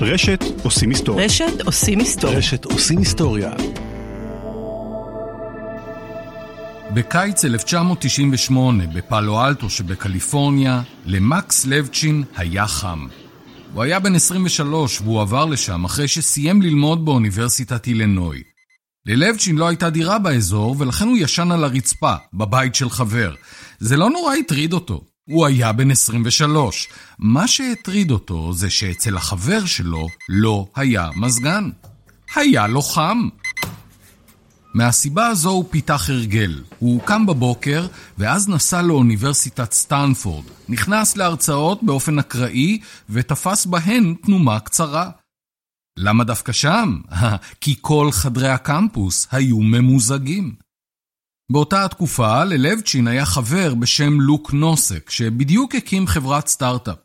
רשת עושים היסטוריה. רשת עושים היסטוריה. רשת עושים היסטוריה. בקיץ 1998, בפאלו אלטו שבקליפורניה, למקס לבצ'ין היה חם. הוא היה בן 23 והוא עבר לשם אחרי שסיים ללמוד באוניברסיטת אילנוי. ללבצ'ין לא הייתה דירה באזור ולכן הוא ישן על הרצפה, בבית של חבר. זה לא נורא הטריד אותו. הוא היה בן 23. מה שהטריד אותו זה שאצל החבר שלו לא היה מזגן. היה לו חם. מהסיבה הזו הוא פיתח הרגל. הוא קם בבוקר, ואז נסע לאוניברסיטת סטנפורד. נכנס להרצאות באופן אקראי, ותפס בהן תנומה קצרה. למה דווקא שם? כי כל חדרי הקמפוס היו ממוזגים. באותה התקופה ללבצ'ין היה חבר בשם לוק נוסק, שבדיוק הקים חברת סטארט-אפ.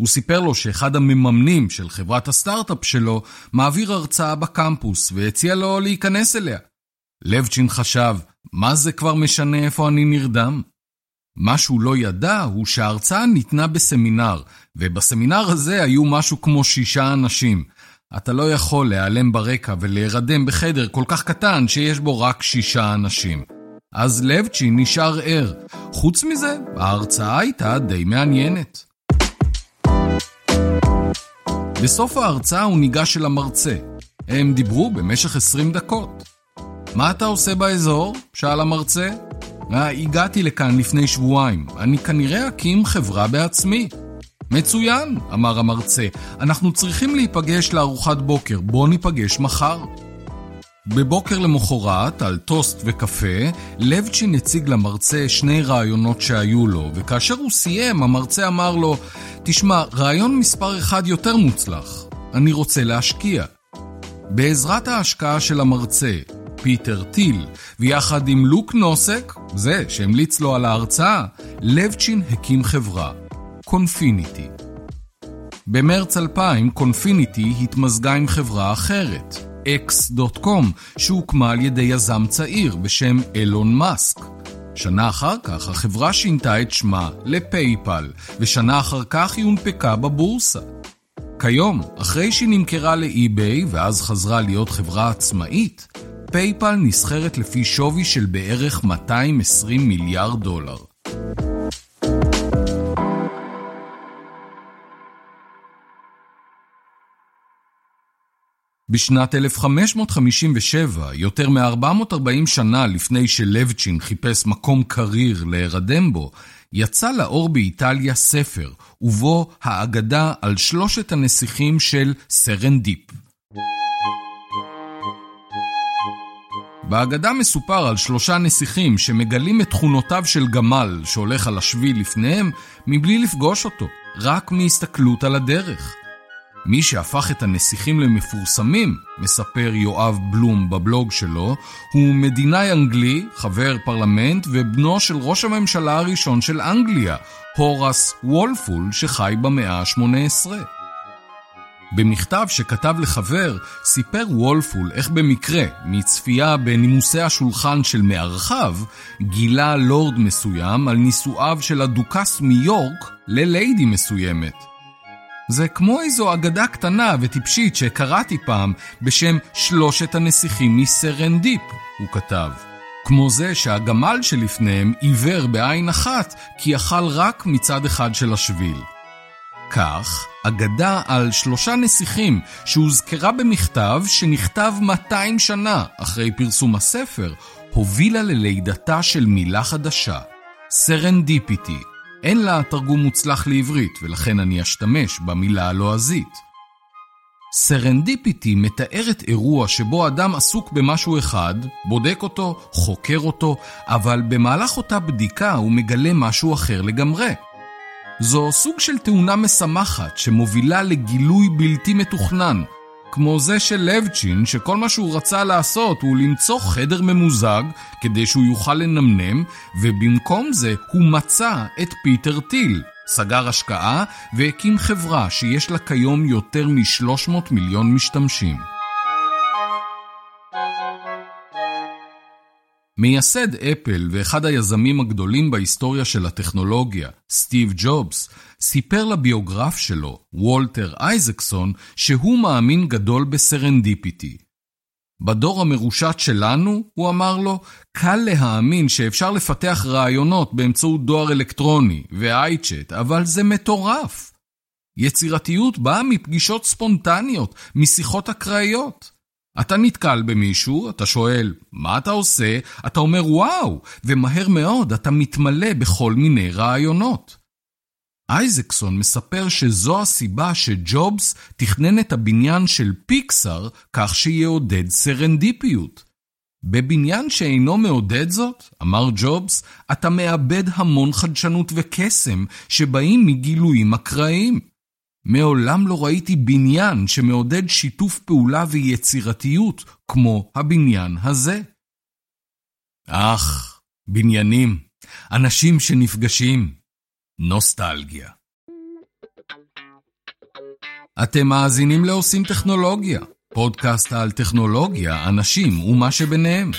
הוא סיפר לו שאחד המממנים של חברת הסטארט-אפ שלו מעביר הרצאה בקמפוס והציע לו להיכנס אליה. לבצ'ין חשב, מה זה כבר משנה איפה אני נרדם? מה שהוא לא ידע הוא שההרצאה ניתנה בסמינר, ובסמינר הזה היו משהו כמו שישה אנשים. אתה לא יכול להיעלם ברקע ולהירדם בחדר כל כך קטן שיש בו רק שישה אנשים. אז לבצ'ין נשאר ער. חוץ מזה, ההרצאה הייתה די מעניינת. בסוף ההרצאה הוא ניגש אל המרצה. הם דיברו במשך 20 דקות. מה אתה עושה באזור? שאל המרצה. הגעתי לכאן לפני שבועיים. אני כנראה אקים חברה בעצמי. מצוין, אמר המרצה. אנחנו צריכים להיפגש לארוחת בוקר. בוא ניפגש מחר. בבוקר למחרת, על טוסט וקפה, לבצ'ין הציג למרצה שני רעיונות שהיו לו, וכאשר הוא סיים, המרצה אמר לו, תשמע, רעיון מספר אחד יותר מוצלח. אני רוצה להשקיע. בעזרת ההשקעה של המרצה, פיטר טיל, ויחד עם לוק נוסק, זה שהמליץ לו על ההרצאה, לבצ'ין הקים חברה, Confinity. במרץ 2000 Confinity התמזגה עם חברה אחרת, X.com, שהוקמה על ידי יזם צעיר בשם אילון מאסק. שנה אחר כך החברה שינתה את שמה ל PayPal, ושנה אחר כך היא הונפקה בבורסה. כיום, אחרי שהיא נמכרה ל eBay ואז חזרה להיות חברה עצמאית, PayPal נסחרת לפי שווי של בערך 220 מיליארד דולר. בשנת 1557, יותר מ-440 שנה לפני שלבצ'ין חיפש מקום קריר להירדם בו, יצא לאור באיטליה ספר, ובו האגדה על שלושת הנסיכים של סרנדיפ. באגדה מסופר על שלושה נסיכים שמגלים את תכונותיו של גמל שהולך על השביל לפניהם מבלי לפגוש אותו, רק מהסתכלות על הדרך. מי שהפך את הנסיכים למפורסמים, מספר יואב בלום בבלוג שלו, הוא מדינאי אנגלי, חבר פרלמנט ובנו של ראש הממשלה הראשון של אנגליה, הורס וולפול, שחי במאה ה-18. במכתב שכתב לחבר, סיפר וולפול איך במקרה, מצפייה בנימוסי השולחן של מארחיו, גילה לורד מסוים על נישואיו של הדוכס מיורק לליידי מסוימת. זה כמו איזו אגדה קטנה וטיפשית שקראתי פעם בשם שלושת הנסיכים מסרנדיפ, הוא כתב. כמו זה שהגמל שלפניהם עיוור בעין אחת כי אכל רק מצד אחד של השביל. כך, אגדה על שלושה נסיכים שהוזכרה במכתב שנכתב 200 שנה אחרי פרסום הספר, הובילה ללידתה של מילה חדשה, serendipity. אין לה תרגום מוצלח לעברית, ולכן אני אשתמש במילה הלועזית. serendipity מתארת אירוע שבו אדם עסוק במשהו אחד, בודק אותו, חוקר אותו, אבל במהלך אותה בדיקה הוא מגלה משהו אחר לגמרי. זו סוג של תאונה משמחת שמובילה לגילוי בלתי מתוכנן, כמו זה של לבצ'ין, שכל מה שהוא רצה לעשות הוא למצוא חדר ממוזג כדי שהוא יוכל לנמנם, ובמקום זה הוא מצא את פיטר טיל, סגר השקעה והקים חברה שיש לה כיום יותר מ-300 מיליון משתמשים. מייסד אפל ואחד היזמים הגדולים בהיסטוריה של הטכנולוגיה, סטיב ג'ובס, סיפר לביוגרף שלו, וולטר אייזקסון, שהוא מאמין גדול ב serendipity. בדור המרושת שלנו, הוא אמר לו, קל להאמין שאפשר לפתח רעיונות באמצעות דואר אלקטרוני ו iChat, אבל זה מטורף. יצירתיות באה מפגישות ספונטניות, משיחות אקראיות. אתה נתקל במישהו, אתה שואל, מה אתה עושה? אתה אומר, וואו, ומהר מאוד אתה מתמלא בכל מיני רעיונות. אייזקסון מספר שזו הסיבה שג'ובס תכנן את הבניין של פיקסאר כך שיעודד סרנדיפיות. בבניין שאינו מעודד זאת, אמר ג'ובס, אתה מאבד המון חדשנות וקסם שבאים מגילויים אקראיים. מעולם לא ראיתי בניין שמעודד שיתוף פעולה ויצירתיות כמו הבניין הזה. אך, בניינים, אנשים שנפגשים, נוסטלגיה. אתם מאזינים לעושים טכנולוגיה, פודקאסט על טכנולוגיה, אנשים ומה שביניהם.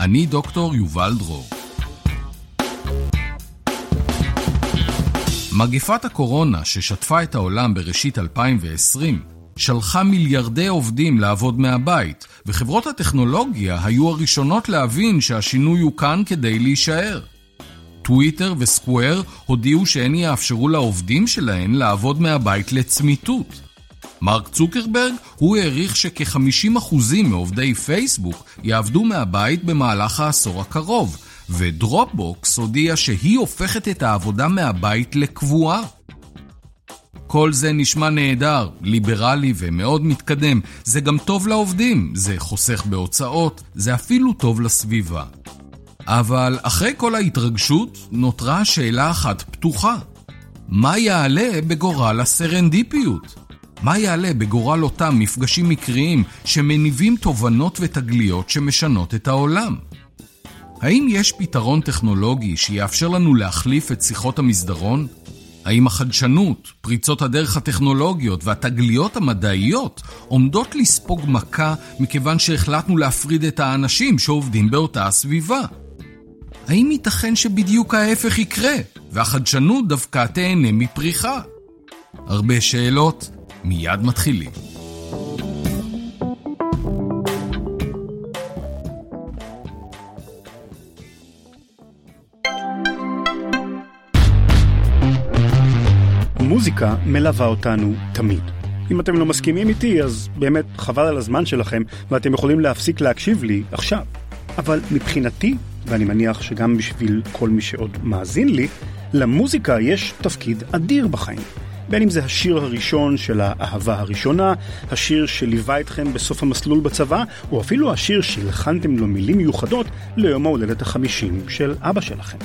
אני דוקטור יובל דרור. מגפת הקורונה ששטפה את העולם בראשית 2020 שלחה מיליארדי עובדים לעבוד מהבית, וחברות הטכנולוגיה היו הראשונות להבין שהשינוי הוא כאן כדי להישאר. טוויטר וסקוואר הודיעו שהן יאפשרו לעובדים שלהן לעבוד מהבית לצמיתות. מרק צוקרברג, הוא העריך שכ-50% מעובדי פייסבוק יעבדו מהבית במהלך העשור הקרוב, ודרופבוקס הודיעה שהיא הופכת את העבודה מהבית לקבועה. כל זה נשמע נהדר, ליברלי ומאוד מתקדם. זה גם טוב לעובדים, זה חוסך בהוצאות, זה אפילו טוב לסביבה. אבל אחרי כל ההתרגשות, נותרה שאלה אחת פתוחה. מה יעלה בגורל הסרנדיפיות? מה יעלה בגורל אותם מפגשים מקריים שמניבים תובנות ותגליות שמשנות את העולם? האם יש פתרון טכנולוגי שיאפשר לנו להחליף את שיחות המסדרון? האם החדשנות, פריצות הדרך הטכנולוגיות והתגליות המדעיות עומדות לספוג מכה מכיוון שהחלטנו להפריד את האנשים שעובדים באותה הסביבה? האם ייתכן שבדיוק ההפך יקרה, והחדשנות דווקא תהנה מפריחה? הרבה שאלות, מיד מתחילים. מוזיקה מלווה אותנו תמיד. אם אתם לא מסכימים איתי, אז באמת חבל על הזמן שלכם, ואתם יכולים להפסיק להקשיב לי עכשיו. אבל מבחינתי, ואני מניח שגם בשביל כל מי שעוד מאזין לי, למוזיקה יש תפקיד אדיר בחיים. בין אם זה השיר הראשון של האהבה הראשונה, השיר שליווה אתכם בסוף המסלול בצבא, או אפילו השיר שהלחנתם לו מילים מיוחדות ליום ההולדת החמישים של אבא שלכם.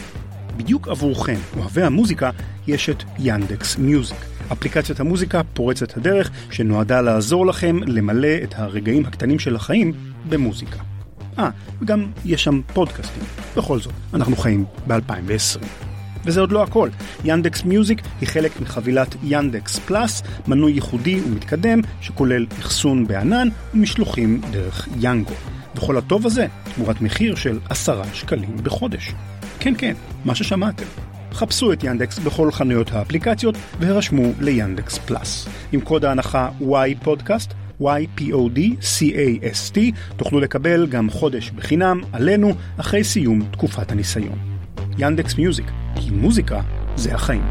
בדיוק עבורכם, אוהבי המוזיקה, יש את ינדקס מיוזיק. אפליקציית המוזיקה פורצת הדרך שנועדה לעזור לכם למלא את הרגעים הקטנים של החיים במוזיקה. אה, וגם יש שם פודקאסטים. בכל זאת, אנחנו חיים ב-2020. וזה עוד לא הכל, ינדקס מיוזיק היא חלק מחבילת ינדקס פלאס, מנוי ייחודי ומתקדם שכולל אחסון בענן ומשלוחים דרך יאנגו. וכל הטוב הזה תמורת מחיר של עשרה שקלים בחודש. כן, כן, מה ששמעתם. חפשו את ינדקס בכל חנויות האפליקציות והירשמו ליאנדקס פלאס. עם קוד ההנחה Y-Podcast, Y-P-O-D-C-A-S-T, תוכלו לקבל גם חודש בחינם עלינו אחרי סיום תקופת הניסיון. ינדקס מיוזיק, כי מוזיקה זה החיים.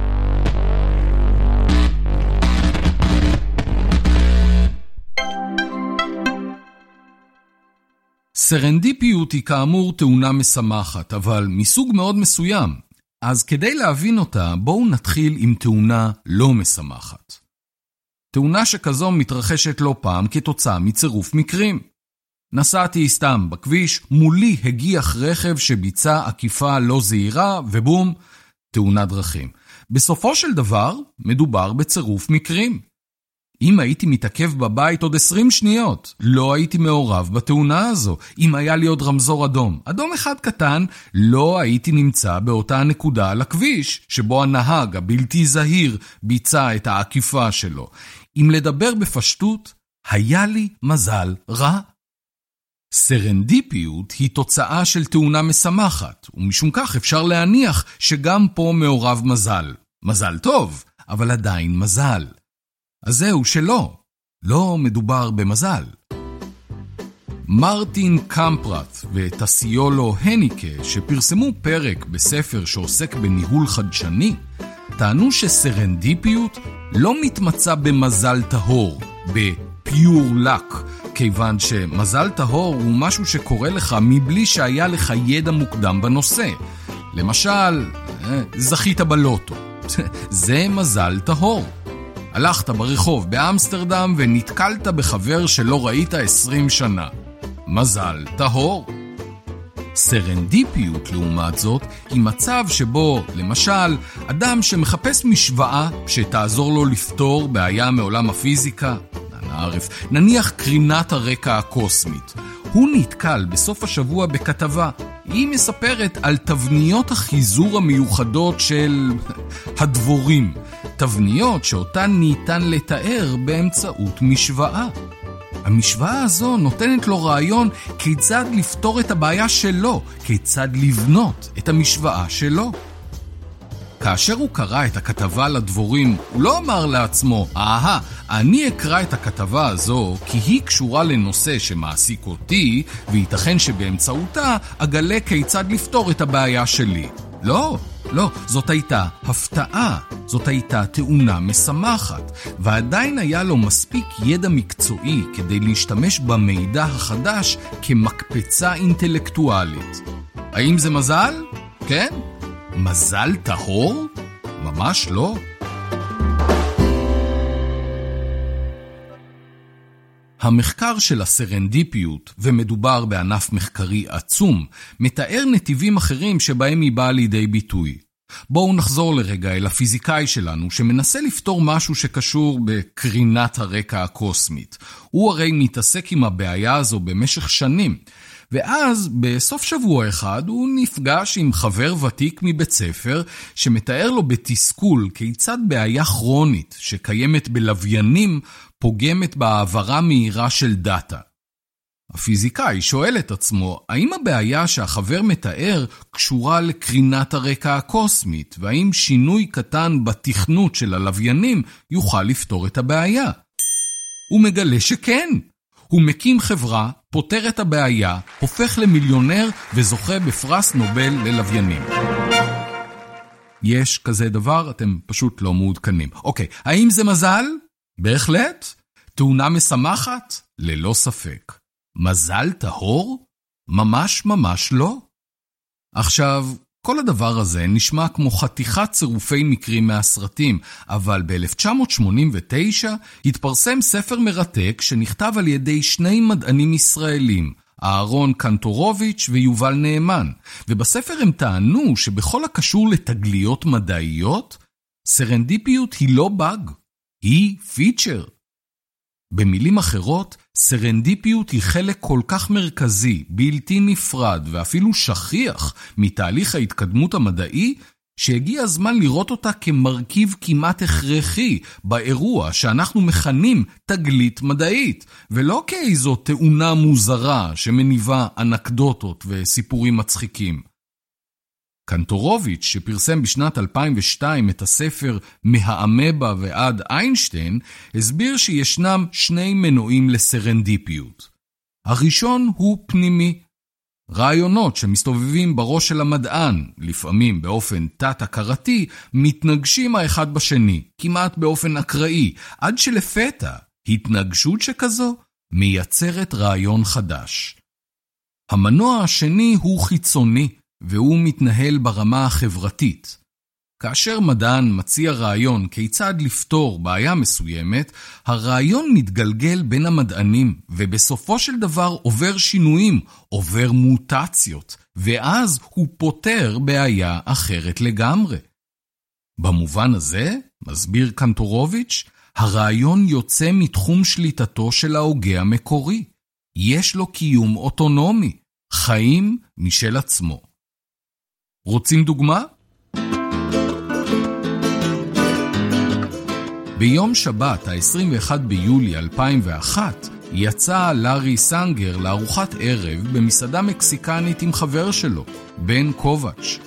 סרנדיפיות היא כאמור תאונה משמחת, אבל מסוג מאוד מסוים. אז כדי להבין אותה, בואו נתחיל עם תאונה לא משמחת. תאונה שכזו מתרחשת לא פעם כתוצאה מצירוף מקרים. נסעתי סתם בכביש, מולי הגיח רכב שביצע עקיפה לא זהירה, ובום, תאונת דרכים. בסופו של דבר, מדובר בצירוף מקרים. אם הייתי מתעכב בבית עוד 20 שניות, לא הייתי מעורב בתאונה הזו. אם היה לי עוד רמזור אדום, אדום אחד קטן, לא הייתי נמצא באותה נקודה על הכביש, שבו הנהג הבלתי זהיר ביצע את העקיפה שלו. אם לדבר בפשטות, היה לי מזל רע. סרנדיפיות היא תוצאה של תאונה משמחת, ומשום כך אפשר להניח שגם פה מעורב מזל. מזל טוב, אבל עדיין מזל. אז זהו שלא, לא מדובר במזל. מרטין קמפרט וטסיולו הניקה, שפרסמו פרק בספר שעוסק בניהול חדשני, טענו שסרנדיפיות לא מתמצה במזל טהור, ב-pure luck, כיוון שמזל טהור הוא משהו שקורה לך מבלי שהיה לך ידע מוקדם בנושא. למשל, אה, זכית בלוטו. זה מזל טהור. הלכת ברחוב באמסטרדם ונתקלת בחבר שלא ראית 20 שנה. מזל טהור. סרנדיפיות, לעומת זאת, היא מצב שבו, למשל, אדם שמחפש משוואה שתעזור לו לפתור בעיה מעולם הפיזיקה, הערף, נניח קרינת הרקע הקוסמית. הוא נתקל בסוף השבוע בכתבה. היא מספרת על תבניות החיזור המיוחדות של הדבורים. תבניות שאותן ניתן לתאר באמצעות משוואה. המשוואה הזו נותנת לו רעיון כיצד לפתור את הבעיה שלו, כיצד לבנות את המשוואה שלו. כאשר הוא קרא את הכתבה לדבורים, הוא לא אמר לעצמו, אהה, אני אקרא את הכתבה הזו כי היא קשורה לנושא שמעסיק אותי, וייתכן שבאמצעותה אגלה כיצד לפתור את הבעיה שלי. לא, לא, זאת הייתה הפתעה, זאת הייתה תאונה משמחת, ועדיין היה לו מספיק ידע מקצועי כדי להשתמש במידע החדש כמקפצה אינטלקטואלית. האם זה מזל? כן? מזל טהור? ממש לא. המחקר של הסרנדיפיות, ומדובר בענף מחקרי עצום, מתאר נתיבים אחרים שבהם היא באה לידי ביטוי. בואו נחזור לרגע אל הפיזיקאי שלנו, שמנסה לפתור משהו שקשור בקרינת הרקע הקוסמית. הוא הרי מתעסק עם הבעיה הזו במשך שנים, ואז בסוף שבוע אחד הוא נפגש עם חבר ותיק מבית ספר שמתאר לו בתסכול כיצד בעיה כרונית שקיימת בלוויינים פוגמת בהעברה מהירה של דאטה. הפיזיקאי שואל את עצמו, האם הבעיה שהחבר מתאר קשורה לקרינת הרקע הקוסמית, והאם שינוי קטן בתכנות של הלוויינים יוכל לפתור את הבעיה? הוא מגלה שכן. הוא מקים חברה, פותר את הבעיה, הופך למיליונר וזוכה בפרס נובל ללוויינים. יש כזה דבר, אתם פשוט לא מעודכנים. אוקיי, האם זה מזל? בהחלט. תאונה משמחת? ללא ספק. מזל טהור? ממש ממש לא. עכשיו, כל הדבר הזה נשמע כמו חתיכת צירופי מקרים מהסרטים, אבל ב-1989 התפרסם ספר מרתק שנכתב על ידי שני מדענים ישראלים, אהרון קנטורוביץ' ויובל נאמן, ובספר הם טענו שבכל הקשור לתגליות מדעיות, סרנדיפיות היא לא באג, היא פיצ'ר. במילים אחרות, סרנדיפיות היא חלק כל כך מרכזי, בלתי נפרד ואפילו שכיח מתהליך ההתקדמות המדעי, שהגיע הזמן לראות אותה כמרכיב כמעט הכרחי באירוע שאנחנו מכנים תגלית מדעית, ולא כאיזו תאונה מוזרה שמניבה אנקדוטות וסיפורים מצחיקים. קנטורוביץ', שפרסם בשנת 2002 את הספר "מהאמבה ועד איינשטיין", הסביר שישנם שני מנועים לסרנדיפיות. הראשון הוא פנימי. רעיונות שמסתובבים בראש של המדען, לפעמים באופן תת-הכרתי, מתנגשים האחד בשני, כמעט באופן אקראי, עד שלפתע התנגשות שכזו מייצרת רעיון חדש. המנוע השני הוא חיצוני, והוא מתנהל ברמה החברתית. כאשר מדען מציע רעיון כיצד לפתור בעיה מסוימת, הרעיון מתגלגל בין המדענים, ובסופו של דבר עובר שינויים, עובר מוטציות, ואז הוא פותר בעיה אחרת לגמרי. במובן הזה, מסביר קנטורוביץ', הרעיון יוצא מתחום שליטתו של ההוגה המקורי. יש לו קיום אוטונומי, חיים משל עצמו. רוצים דוגמה? ביום שבת, ה-21 ביולי 2001, יצא לארי סנגר לארוחת ערב במסעדה מקסיקנית עם חבר שלו, בן קובץ'.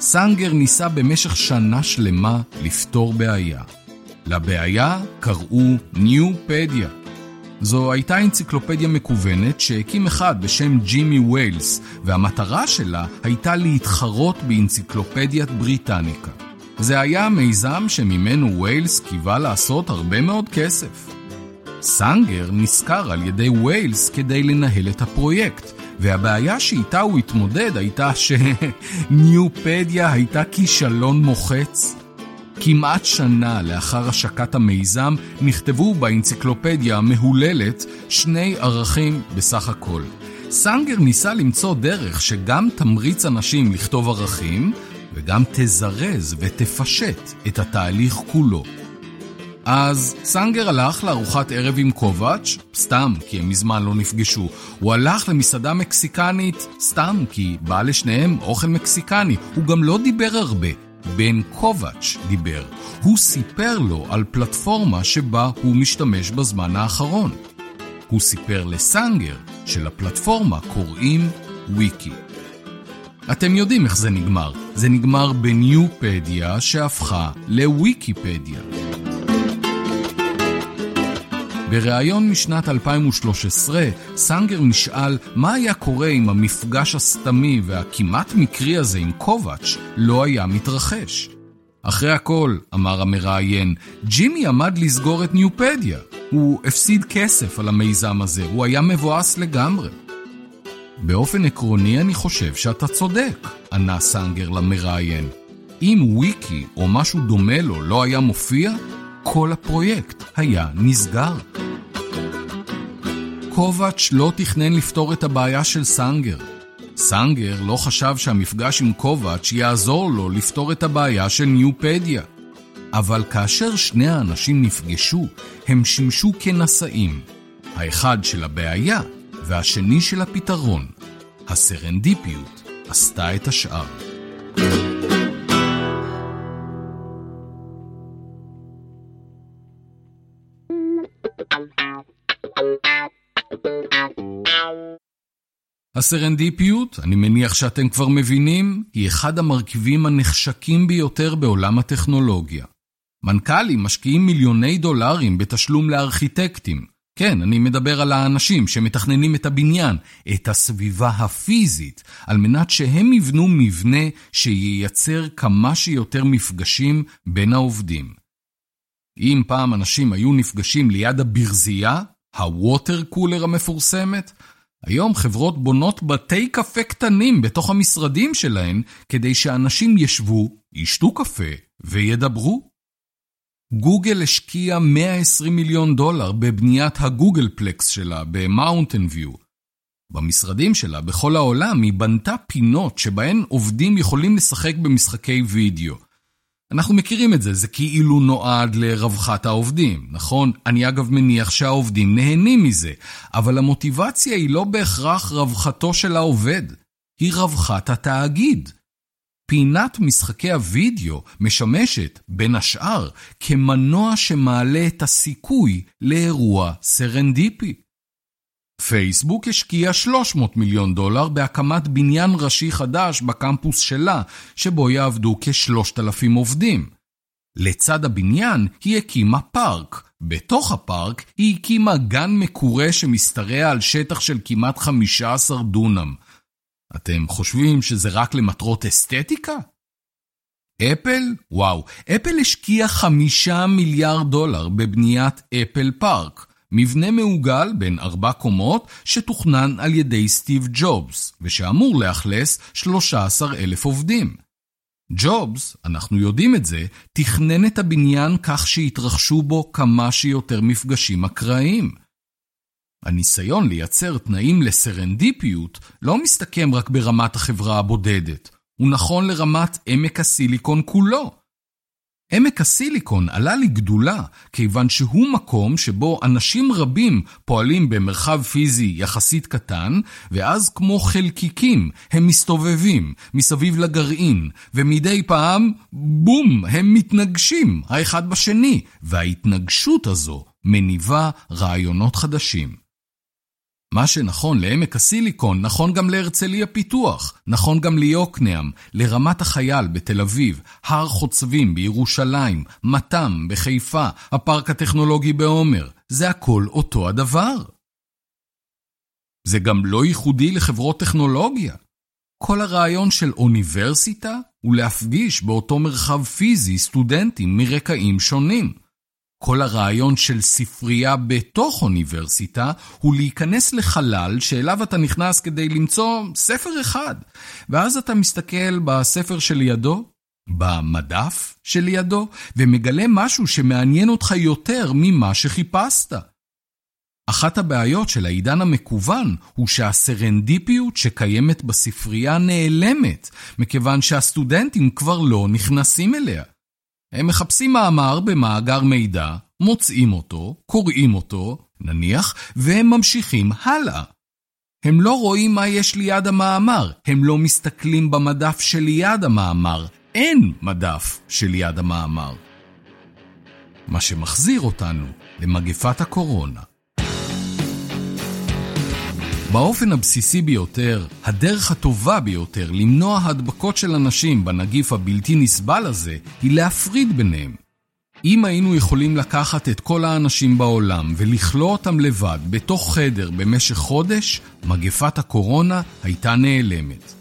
סנגר ניסה במשך שנה שלמה לפתור בעיה. לבעיה קראו ניופדיה. זו הייתה אנציקלופדיה מקוונת שהקים אחד בשם ג'ימי ויילס, והמטרה שלה הייתה להתחרות באנציקלופדיית בריטניקה. זה היה מיזם שממנו ויילס קיווה לעשות הרבה מאוד כסף. סנגר נשכר על ידי ויילס כדי לנהל את הפרויקט, והבעיה שאיתה הוא התמודד הייתה שניופדיה הייתה כישלון מוחץ. כמעט שנה לאחר השקת המיזם נכתבו באנציקלופדיה המהוללת שני ערכים בסך הכל. סנגר ניסה למצוא דרך שגם תמריץ אנשים לכתוב ערכים, וגם תזרז ותפשט את התהליך כולו. אז סנגר הלך לארוחת ערב עם קובץ', סתם כי הם מזמן לא נפגשו. הוא הלך למסעדה מקסיקנית, סתם כי בא לשניהם אוכל מקסיקני. הוא גם לא דיבר הרבה. בן קובץ' דיבר. הוא סיפר לו על פלטפורמה שבה הוא משתמש בזמן האחרון. הוא סיפר לסנגר שלפלטפורמה קוראים וויקי. אתם יודעים איך זה נגמר. זה נגמר בניופדיה שהפכה לוויקיפדיה. בריאיון משנת 2013, סנגר נשאל מה היה קורה אם המפגש הסתמי והכמעט מקרי הזה עם קובץ' לא היה מתרחש. אחרי הכל, אמר המראיין, ג'ימי עמד לסגור את ניופדיה. הוא הפסיד כסף על המיזם הזה, הוא היה מבואס לגמרי. באופן עקרוני אני חושב שאתה צודק, ענה סנגר למראיין. אם וויקי או משהו דומה לו לא היה מופיע, כל הפרויקט היה נסגר. קובץ' לא תכנן לפתור את הבעיה של סנגר. סנגר לא חשב שהמפגש עם קובץ' יעזור לו לפתור את הבעיה של ניופדיה. אבל כאשר שני האנשים נפגשו, הם שימשו כנשאים. האחד של הבעיה והשני של הפתרון. הסרנדיפיות עשתה את השאר. הסרנדיפיות, אני מניח שאתם כבר מבינים, היא אחד המרכיבים הנחשקים ביותר בעולם הטכנולוגיה. מנכ"לים משקיעים מיליוני דולרים בתשלום לארכיטקטים, כן, אני מדבר על האנשים שמתכננים את הבניין, את הסביבה הפיזית, על מנת שהם יבנו מבנה שייצר כמה שיותר מפגשים בין העובדים. אם פעם אנשים היו נפגשים ליד הברזייה, ה water cooler המפורסמת, היום חברות בונות בתי קפה קטנים בתוך המשרדים שלהן, כדי שאנשים ישבו, ישתו קפה וידברו. גוגל השקיעה 120 מיליון דולר בבניית ה Googleplex שלה במאונטן ויו. במשרדים שלה בכל העולם היא בנתה פינות שבהן עובדים יכולים לשחק במשחקי וידאו. אנחנו מכירים את זה, זה כאילו נועד לרווחת העובדים, נכון? אני אגב מניח שהעובדים נהנים מזה, אבל המוטיבציה היא לא בהכרח רווחתו של העובד, היא רווחת התאגיד. פינת משחקי הוידאו משמשת, בין השאר, כמנוע שמעלה את הסיכוי לאירוע סרנדיפי. פייסבוק השקיעה 300 מיליון דולר בהקמת בניין ראשי חדש בקמפוס שלה, שבו יעבדו כ-3,000 עובדים. לצד הבניין היא הקימה פארק. בתוך הפארק היא הקימה גן מקורה שמשתרע על שטח של כמעט 15 דונם. אתם חושבים שזה רק למטרות אסתטיקה? אפל? וואו, אפל השקיע חמישה מיליארד דולר בבניית אפל פארק, מבנה מעוגל בין ארבע קומות שתוכנן על ידי סטיב ג'ובס, ושאמור לאכלס 13 אלף עובדים. ג'ובס, אנחנו יודעים את זה, תכנן את הבניין כך שיתרחשו בו כמה שיותר מפגשים אקראיים. הניסיון לייצר תנאים לסרנדיפיות לא מסתכם רק ברמת החברה הבודדת, הוא נכון לרמת עמק הסיליקון כולו. עמק הסיליקון עלה לגדולה, כיוון שהוא מקום שבו אנשים רבים פועלים במרחב פיזי יחסית קטן, ואז כמו חלקיקים הם מסתובבים מסביב לגרעין, ומדי פעם, בום, הם מתנגשים האחד בשני, וההתנגשות הזו מניבה רעיונות חדשים. מה שנכון לעמק הסיליקון, נכון גם להרצליה פיתוח, נכון גם ליוקנעם, לרמת החייל בתל אביב, הר חוצבים בירושלים, מתם בחיפה, הפארק הטכנולוגי בעומר. זה הכל אותו הדבר. זה גם לא ייחודי לחברות טכנולוגיה. כל הרעיון של אוניברסיטה הוא להפגיש באותו מרחב פיזי סטודנטים מרקעים שונים. כל הרעיון של ספרייה בתוך אוניברסיטה הוא להיכנס לחלל שאליו אתה נכנס כדי למצוא ספר אחד. ואז אתה מסתכל בספר שלידו, במדף שלידו, ומגלה משהו שמעניין אותך יותר ממה שחיפשת. אחת הבעיות של העידן המקוון הוא שהסרנדיפיות שקיימת בספרייה נעלמת, מכיוון שהסטודנטים כבר לא נכנסים אליה. הם מחפשים מאמר במאגר מידע, מוצאים אותו, קוראים אותו, נניח, והם ממשיכים הלאה. הם לא רואים מה יש ליד המאמר, הם לא מסתכלים במדף שליד המאמר, אין מדף שליד המאמר. מה שמחזיר אותנו למגפת הקורונה. באופן הבסיסי ביותר, הדרך הטובה ביותר למנוע הדבקות של אנשים בנגיף הבלתי נסבל הזה, היא להפריד ביניהם. אם היינו יכולים לקחת את כל האנשים בעולם ולכלוא אותם לבד בתוך חדר במשך חודש, מגפת הקורונה הייתה נעלמת.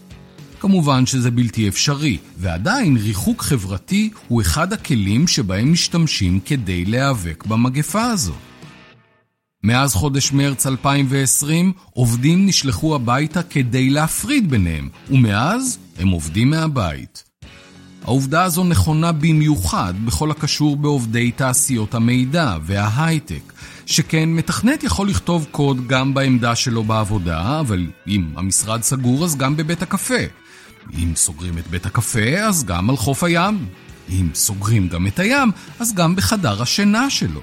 כמובן שזה בלתי אפשרי, ועדיין ריחוק חברתי הוא אחד הכלים שבהם משתמשים כדי להיאבק במגפה הזו. מאז חודש מרץ 2020, עובדים נשלחו הביתה כדי להפריד ביניהם, ומאז הם עובדים מהבית. העובדה הזו נכונה במיוחד בכל הקשור בעובדי תעשיות המידע וההייטק, שכן מתכנת יכול לכתוב קוד גם בעמדה שלו בעבודה, אבל אם המשרד סגור אז גם בבית הקפה. אם סוגרים את בית הקפה אז גם על חוף הים. אם סוגרים גם את הים אז גם בחדר השינה שלו.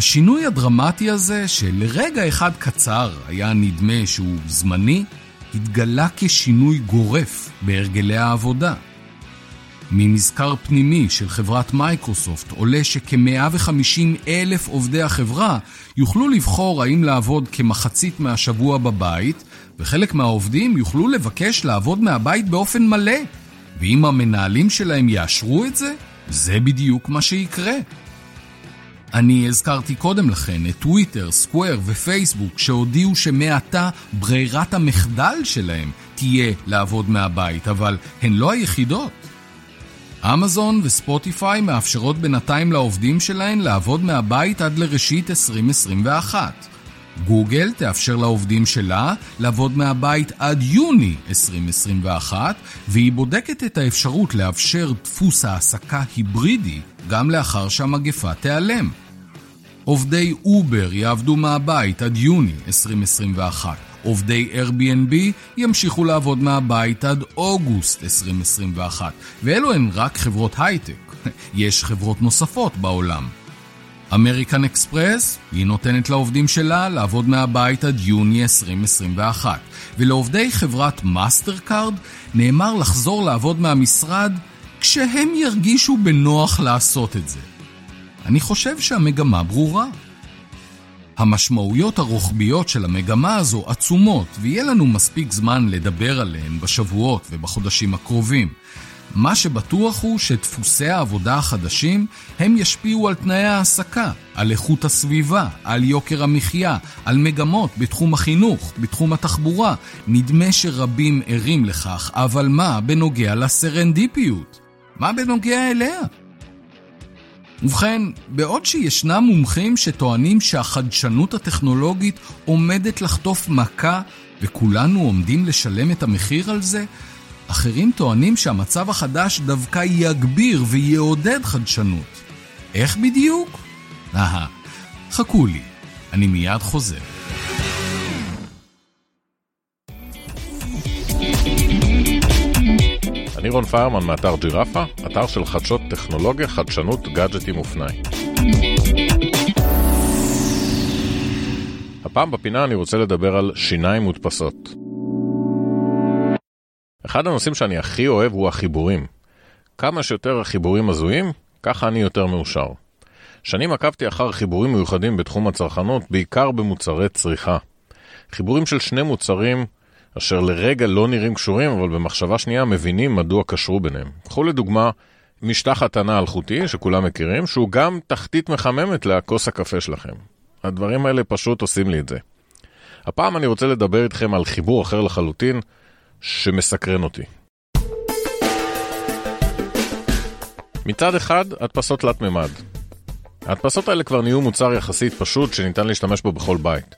השינוי הדרמטי הזה, שלרגע אחד קצר היה נדמה שהוא זמני, התגלה כשינוי גורף בהרגלי העבודה. ממזכר פנימי של חברת מייקרוסופט עולה שכ-150 אלף עובדי החברה יוכלו לבחור האם לעבוד כמחצית מהשבוע בבית, וחלק מהעובדים יוכלו לבקש לעבוד מהבית באופן מלא. ואם המנהלים שלהם יאשרו את זה, זה בדיוק מה שיקרה. אני הזכרתי קודם לכן את טוויטר, Square ופייסבוק שהודיעו שמעתה ברירת המחדל שלהם תהיה לעבוד מהבית, אבל הן לא היחידות. אמזון וספוטיפיי מאפשרות בינתיים לעובדים שלהן לעבוד מהבית עד לראשית 2021. גוגל תאפשר לעובדים שלה לעבוד מהבית עד יוני 2021, והיא בודקת את האפשרות לאפשר דפוס העסקה היברידי גם לאחר שהמגפה תיעלם. עובדי אובר יעבדו מהבית עד יוני 2021. עובדי Airbnb ימשיכו לעבוד מהבית עד אוגוסט 2021. ואלו הן רק חברות הייטק. יש חברות נוספות בעולם. אמריקן אקספרס, היא נותנת לעובדים שלה לעבוד מהבית עד יוני 2021, ולעובדי חברת מאסטר קארד נאמר לחזור לעבוד מהמשרד כשהם ירגישו בנוח לעשות את זה. אני חושב שהמגמה ברורה. המשמעויות הרוחביות של המגמה הזו עצומות, ויהיה לנו מספיק זמן לדבר עליהן בשבועות ובחודשים הקרובים. מה שבטוח הוא שדפוסי העבודה החדשים הם ישפיעו על תנאי ההעסקה, על איכות הסביבה, על יוקר המחיה, על מגמות בתחום החינוך, בתחום התחבורה. נדמה שרבים ערים לכך, אבל מה בנוגע לסרנדיפיות? מה בנוגע אליה? ובכן, בעוד שישנם מומחים שטוענים שהחדשנות הטכנולוגית עומדת לחטוף מכה וכולנו עומדים לשלם את המחיר על זה, אחרים טוענים שהמצב החדש דווקא יגביר ויעודד חדשנות. איך בדיוק? אהה, חכו לי, אני מיד חוזר. אני רון פיירמן מאתר ג'ירפה, אתר של חדשות טכנולוגיה, חדשנות, גאדג'טים ופנאי. הפעם בפינה אני רוצה לדבר על שיניים מודפסות. אחד הנושאים שאני הכי אוהב הוא החיבורים. כמה שיותר חיבורים הזויים, ככה אני יותר מאושר. שנים עקבתי אחר חיבורים מיוחדים בתחום הצרכנות, בעיקר במוצרי צריכה. חיבורים של שני מוצרים אשר לרגע לא נראים קשורים, אבל במחשבה שנייה מבינים מדוע קשרו ביניהם. קחו לדוגמה משטח התנה אלחוטי, שכולם מכירים, שהוא גם תחתית מחממת לכוס הקפה שלכם. הדברים האלה פשוט עושים לי את זה. הפעם אני רוצה לדבר איתכם על חיבור אחר לחלוטין, שמסקרן אותי. מצד אחד, הדפסות תלת מימד. ההדפסות האלה כבר נהיו מוצר יחסית פשוט שניתן להשתמש בו בכל בית.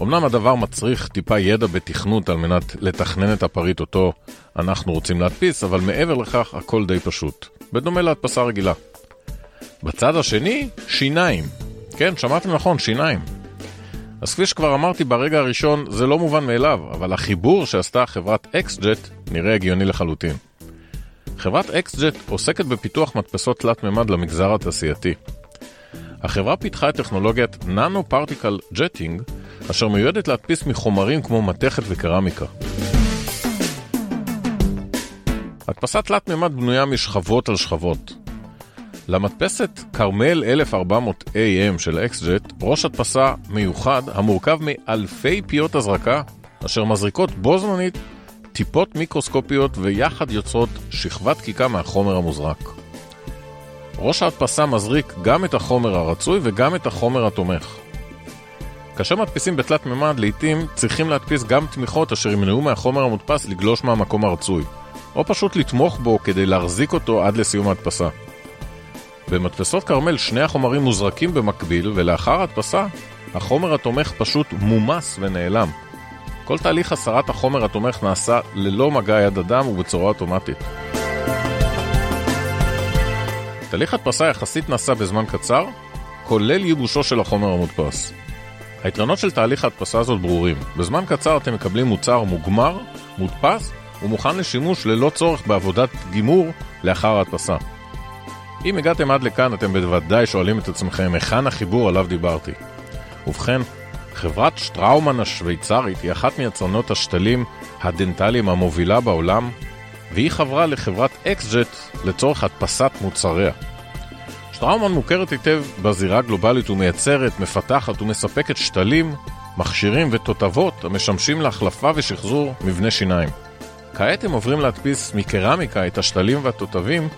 אמנם הדבר מצריך טיפה ידע בתכנות על מנת לתכנן את הפריט אותו אנחנו רוצים להדפיס, אבל מעבר לכך הכל די פשוט. בדומה להדפסה רגילה. בצד השני, שיניים. כן, שמעתם נכון, שיניים. אז כפי שכבר אמרתי ברגע הראשון, זה לא מובן מאליו, אבל החיבור שעשתה חברת XJet נראה הגיוני לחלוטין. חברת XJet עוסקת בפיתוח מדפסות תלת מימד למגזר התעשייתי. החברה פיתחה את טכנולוגיית nano particle jetting, אשר מיועדת להדפיס מחומרים כמו מתכת וקרמיקה. הדפסת תלת מימד בנויה משכבות על שכבות. למדפסת כרמל 1400 AM של XJet, ראש הדפסה מיוחד המורכב מאלפי פיות הזרקה, אשר מזריקות בו זמנית טיפות מיקרוסקופיות ויחד יוצרות שכבה דקיקה מהחומר המוזרק. ראש ההדפסה מזריק גם את החומר הרצוי וגם את החומר התומך. כאשר מדפיסים בתלת מימד, לעיתים צריכים להדפיס גם תמיכות אשר ימנעו מהחומר המודפס לגלוש מהמקום הרצוי, או פשוט לתמוך בו כדי להחזיק אותו עד לסיום ההדפסה. במדפסות כרמל שני החומרים מוזרקים במקביל, ולאחר ההדפסה, החומר התומך פשוט מומס ונעלם. כל תהליך הסרת החומר התומך נעשה ללא מגע יד אדם ובצורה אוטומטית. תהליך הדפסה יחסית נעשה בזמן קצר, כולל ייבושו של החומר המודפס. היתרונות של תהליך ההדפסה הזאת ברורים. בזמן קצר אתם מקבלים מוצר מוגמר, מודפס ומוכן לשימוש ללא צורך בעבודת גימור לאחר ההדפסה. אם הגעתם עד לכאן אתם בוודאי שואלים את עצמכם היכן החיבור עליו דיברתי. ובכן, חברת שטראומן השוויצרית היא אחת מיצרנות השתלים הדנטליים המובילה בעולם, והיא חברה לחברת XJet לצורך הדפסת מוצריה. Straumann מוכרת היטב בזירה הגלובלית ומייצרת, מפתחת ומספקת שתלים, מכשירים ותותבות המשמשים להחלפה ושחזור מבנה שיניים. כעת הם עוברים להדפיס מקרמיקה את השתלים והתותבים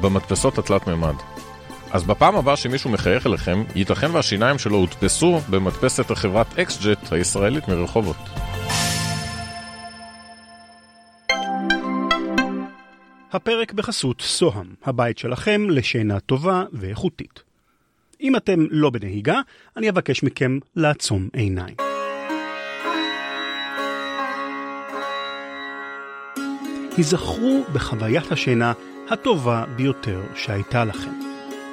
במדפסות התלת מימד. אז בפעם הבאה שמישהו מחייך אליכם, ייתכן והשיניים שלו הודפסו במדפסת החברת XJet הישראלית מרחובות. הפרק בחסות סוהם, הבית שלכם לשינה טובה ואיכותית. אם אתם לא בנהיגה, אני אבקש מכם לעצום עיניים. היזכרו בחוויית השינה הטובה ביותר שהייתה לכם.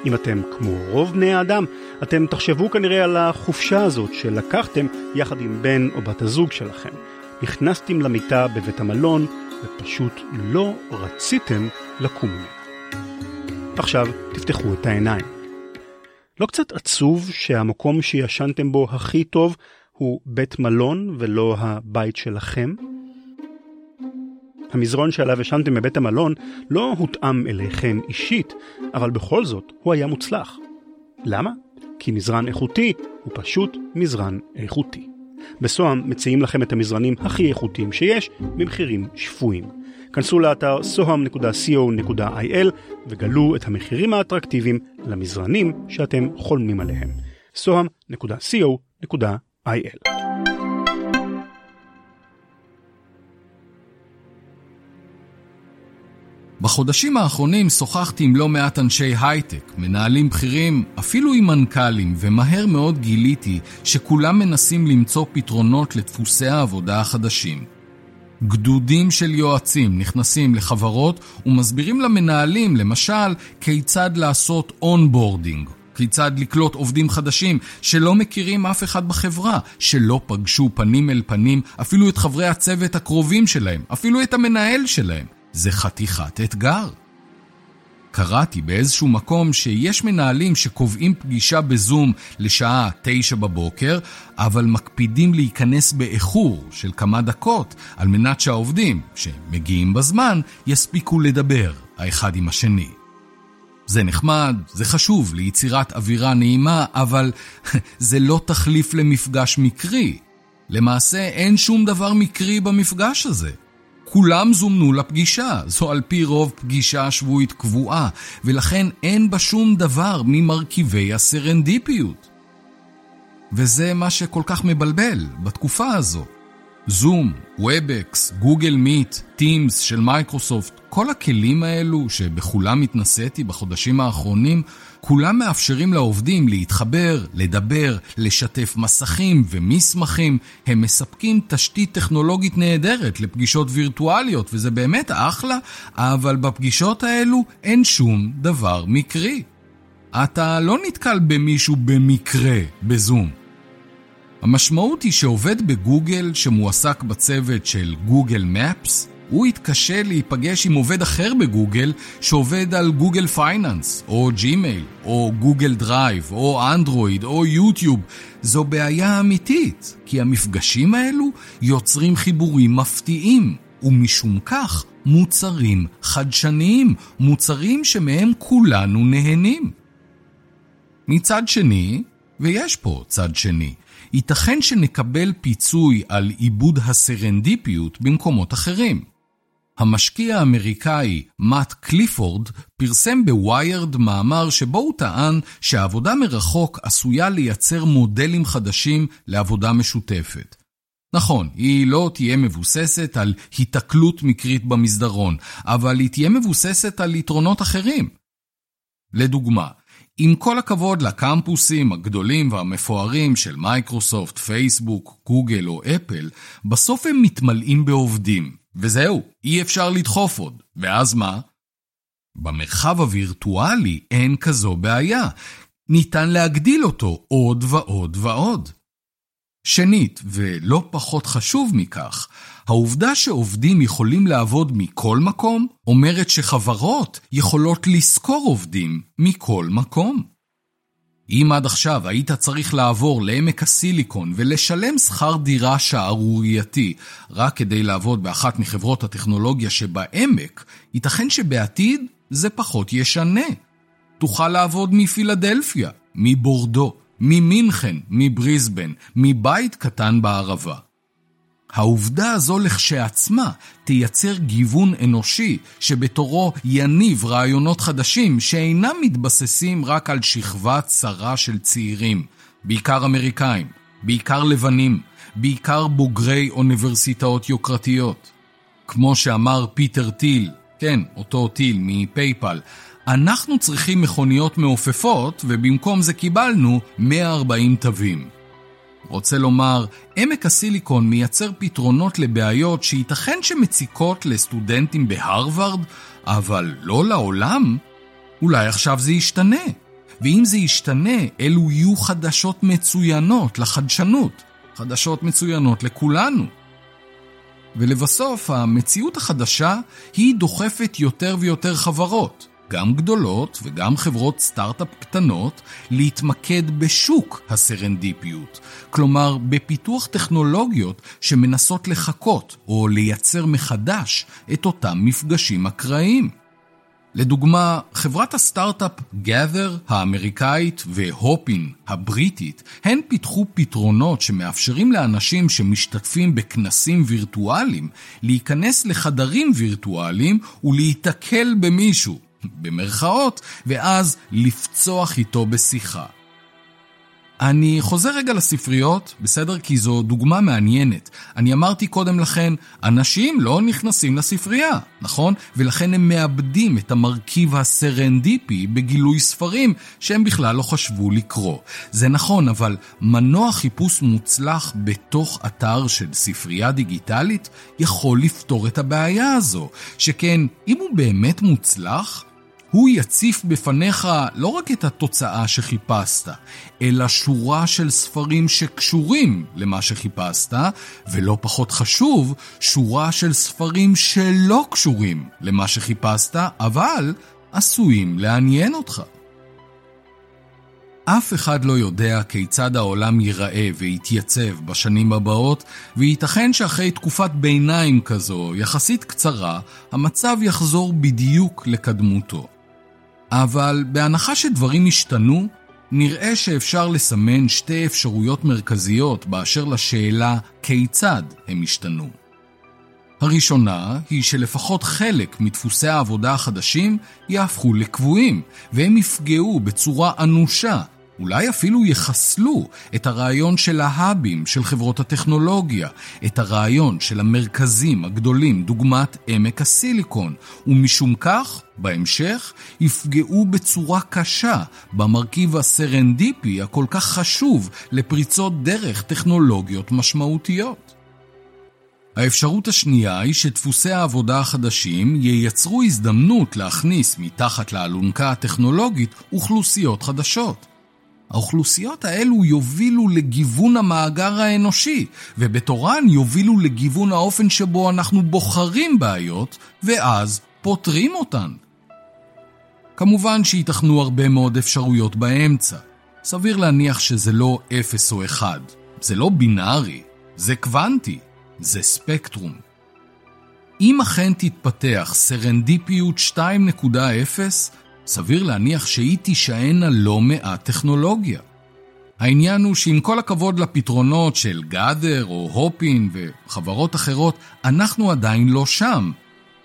אם אתם כמו רוב בני האדם, אתם תחשבו כנראה על החופשה הזאת שלקחתם יחד עם בן או בת הזוג שלכם. נכנסתם למיטה בבית המלון ופשוט לא רציתם לקום ממנה. עכשיו תפתחו את העיניים. לא קצת עצוב שהמקום שישנתם בו הכי טוב הוא בית מלון ולא הבית שלכם? המזרון שעליו ישנתם בבית המלון לא הותאם אליכם אישית, אבל בכל זאת הוא היה מוצלח. למה? כי מזרן איכותי הוא פשוט מזרן איכותי. בסוהם מציעים לכם את המזרנים הכי איכותיים שיש במחירים שפויים. כנסו לאתר soham.co.il וגלו את המחירים האטרקטיביים למזרנים שאתם חולמים עליהם. soham.co.il בחודשים האחרונים שוחחתי עם לא מעט אנשי הייטק, מנהלים בכירים, אפילו עם מנכ"לים, ומהר מאוד גיליתי שכולם מנסים למצוא פתרונות לדפוסי העבודה החדשים. גדודים של יועצים נכנסים לחברות ומסבירים למנהלים, למשל, כיצד לעשות onboarding. כיצד לקלוט עובדים חדשים שלא מכירים אף אחד בחברה, שלא פגשו פנים אל פנים אפילו את חברי הצוות הקרובים שלהם, אפילו את המנהל שלהם. זה חתיכת אתגר. קראתי באיזשהו מקום שיש מנהלים שקובעים פגישה בזום לשעה תשע בבוקר, אבל מקפידים להיכנס באיחור של כמה דקות, על מנת שהעובדים, שמגיעים בזמן, יספיקו לדבר האחד עם השני. זה נחמד, זה חשוב ליצירת אווירה נעימה, אבל זה לא תחליף למפגש מקרי. למעשה אין שום דבר מקרי במפגש הזה. כולם זומנו לפגישה, זו על פי רוב פגישה שבועית קבועה, ולכן אין בה שום דבר ממרכיבי הסרנדיפיות. וזה מה שכל כך מבלבל בתקופה הזו. זום, Webex, Google Meet, Teams של מייקרוסופט, כל הכלים האלו שבכולם התנסיתי בחודשים האחרונים, כולם מאפשרים לעובדים להתחבר, לדבר, לשתף מסכים ומסמכים. הם מספקים תשתית טכנולוגית נהדרת לפגישות וירטואליות, וזה באמת אחלה, אבל בפגישות האלו אין שום דבר מקרי. אתה לא נתקל במישהו במקרה בזום. המשמעות היא שעובד בגוגל שמועסק בצוות של Google Maps, הוא יתקשה להיפגש עם עובד אחר בגוגל שעובד על Google Finance, או ג'ימייל, או Google Drive, או אנדרואיד, או יוטיוב. זו בעיה אמיתית, כי המפגשים האלו יוצרים חיבורים מפתיעים, ומשום כך מוצרים חדשניים, מוצרים שמהם כולנו נהנים. מצד שני, ויש פה צד שני, ייתכן שנקבל פיצוי על עיבוד הסרנדיפיות במקומות אחרים. המשקיע האמריקאי מאט קליפורד פרסם בוויירד מאמר שבו הוא טען שהעבודה מרחוק עשויה לייצר מודלים חדשים לעבודה משותפת. נכון, היא לא תהיה מבוססת על היתקלות מקרית במסדרון, אבל היא תהיה מבוססת על יתרונות אחרים. לדוגמה, עם כל הכבוד לקמפוסים הגדולים והמפוארים של מייקרוסופט, פייסבוק, גוגל או אפל, בסוף הם מתמלאים בעובדים. וזהו, אי אפשר לדחוף עוד. ואז מה? במרחב הווירטואלי אין כזו בעיה. ניתן להגדיל אותו עוד ועוד ועוד. שנית, ולא פחות חשוב מכך, העובדה שעובדים יכולים לעבוד מכל מקום, אומרת שחברות יכולות לשכור עובדים מכל מקום. אם עד עכשיו היית צריך לעבור לעמק הסיליקון ולשלם שכר דירה שערורייתי רק כדי לעבוד באחת מחברות הטכנולוגיה שבעמק, ייתכן שבעתיד זה פחות ישנה. תוכל לעבוד מפילדלפיה, מבורדו, ממינכן, מבריסבן, מבית קטן בערבה. העובדה הזו לכשעצמה תייצר גיוון אנושי שבתורו יניב רעיונות חדשים שאינם מתבססים רק על שכבה צרה של צעירים, בעיקר אמריקאים, בעיקר לבנים, בעיקר בוגרי אוניברסיטאות יוקרתיות. כמו שאמר פיטר טיל, כן, אותו טיל מפייפל, אנחנו צריכים מכוניות מעופפות ובמקום זה קיבלנו 140 תווים. רוצה לומר, עמק הסיליקון מייצר פתרונות לבעיות שייתכן שמציקות לסטודנטים בהרווארד, אבל לא לעולם? אולי עכשיו זה ישתנה. ואם זה ישתנה, אלו יהיו חדשות מצוינות לחדשנות. חדשות מצוינות לכולנו. ולבסוף, המציאות החדשה היא דוחפת יותר ויותר חברות. גם גדולות וגם חברות סטארט-אפ קטנות, להתמקד בשוק הסרנדיפיות, כלומר בפיתוח טכנולוגיות שמנסות לחקות או לייצר מחדש את אותם מפגשים אקראיים. לדוגמה, חברת הסטארט-אפ Gather האמריקאית והופין הבריטית, הן פיתחו פתרונות שמאפשרים לאנשים שמשתתפים בכנסים וירטואליים להיכנס לחדרים וירטואליים ולהיתקל במישהו, במרכאות, ואז לפצוח איתו בשיחה. אני חוזר רגע לספריות, בסדר? כי זו דוגמה מעניינת. אני אמרתי קודם לכן, אנשים לא נכנסים לספרייה, נכון? ולכן הם מאבדים את המרכיב הסרנדיפי בגילוי ספרים שהם בכלל לא חשבו לקרוא. זה נכון, אבל מנוע חיפוש מוצלח בתוך אתר של ספרייה דיגיטלית יכול לפתור את הבעיה הזו. שכן, אם הוא באמת מוצלח, הוא יציף בפניך לא רק את התוצאה שחיפשת, אלא שורה של ספרים שקשורים למה שחיפשת, ולא פחות חשוב, שורה של ספרים שלא קשורים למה שחיפשת, אבל עשויים לעניין אותך. אף אחד לא יודע כיצד העולם ייראה ויתייצב בשנים הבאות, וייתכן שאחרי תקופת ביניים כזו, יחסית קצרה, המצב יחזור בדיוק לקדמותו. אבל בהנחה שדברים השתנו, נראה שאפשר לסמן שתי אפשרויות מרכזיות באשר לשאלה כיצד הם השתנו. הראשונה היא שלפחות חלק מדפוסי העבודה החדשים יהפכו לקבועים, והם יפגעו בצורה אנושה אולי אפילו יחסלו את הרעיון של ההאבים של חברות הטכנולוגיה, את הרעיון של המרכזים הגדולים דוגמת עמק הסיליקון, ומשום כך, בהמשך, יפגעו בצורה קשה במרכיב הסרנדיפי הכל כך חשוב לפריצות דרך טכנולוגיות משמעותיות. האפשרות השנייה היא שדפוסי העבודה החדשים ייצרו הזדמנות להכניס מתחת לאלונקה הטכנולוגית אוכלוסיות חדשות. האוכלוסיות האלו יובילו לגיוון המאגר האנושי, ובתורן יובילו לגיוון האופן שבו אנחנו בוחרים בעיות, ואז פותרים אותן. כמובן שייתכנו הרבה מאוד אפשרויות באמצע. סביר להניח שזה לא 0 או 1. זה לא בינארי, זה קוונטי, זה ספקטרום. אם אכן תתפתח סרנדיפיות 2.0, סביר להניח שהיא תישען על לא מעט טכנולוגיה. העניין הוא שעם כל הכבוד לפתרונות של גאדר או הופין וחברות אחרות, אנחנו עדיין לא שם.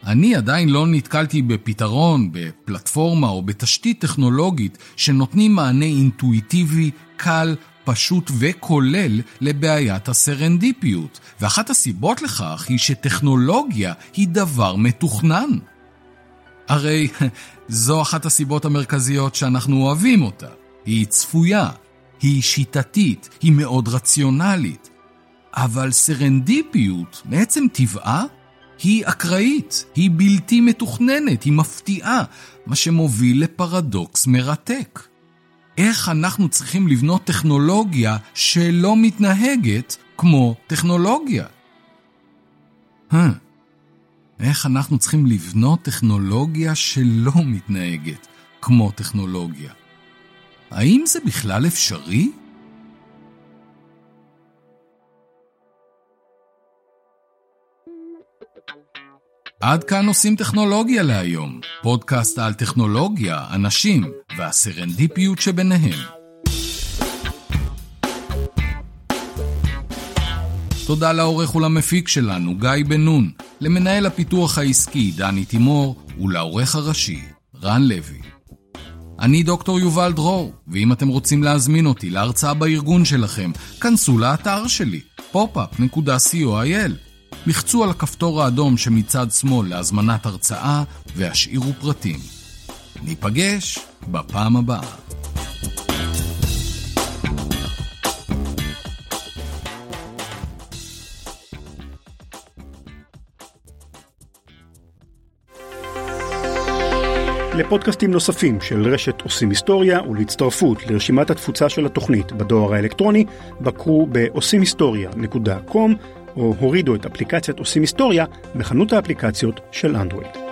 אני עדיין לא נתקלתי בפתרון, בפלטפורמה או בתשתית טכנולוגית שנותנים מענה אינטואיטיבי, קל, פשוט וכולל לבעיית הסרנדיפיות. ואחת הסיבות לכך היא שטכנולוגיה היא דבר מתוכנן. הרי זו אחת הסיבות המרכזיות שאנחנו אוהבים אותה. היא צפויה, היא שיטתית, היא מאוד רציונלית. אבל סרנדיפיות, מעצם טבעה, היא אקראית, היא בלתי מתוכננת, היא מפתיעה, מה שמוביל לפרדוקס מרתק. איך אנחנו צריכים לבנות טכנולוגיה שלא מתנהגת כמו טכנולוגיה? Huh. איך אנחנו צריכים לבנות טכנולוגיה שלא מתנהגת כמו טכנולוגיה. האם זה בכלל אפשרי? עד כאן עושים טכנולוגיה להיום, פודקאסט על טכנולוגיה, אנשים והסרנדיפיות שביניהם. תודה לעורך ולמפיק שלנו, גיא בן נון. למנהל הפיתוח העסקי דני תימור ולעורך הראשי רן לוי. אני דוקטור יובל דרור, ואם אתם רוצים להזמין אותי להרצאה בארגון שלכם, כנסו לאתר שלי, popup.coil. לחצו על הכפתור האדום שמצד שמאל להזמנת הרצאה והשאירו פרטים. ניפגש בפעם הבאה. לפודקאסטים נוספים של רשת עושים היסטוריה ולהצטרפות לרשימת התפוצה של התוכנית בדואר האלקטרוני, בקרו ב-עושים-היסטוריה.com או הורידו את אפליקציית עושים היסטוריה בחנות האפליקציות של אנדרואיד.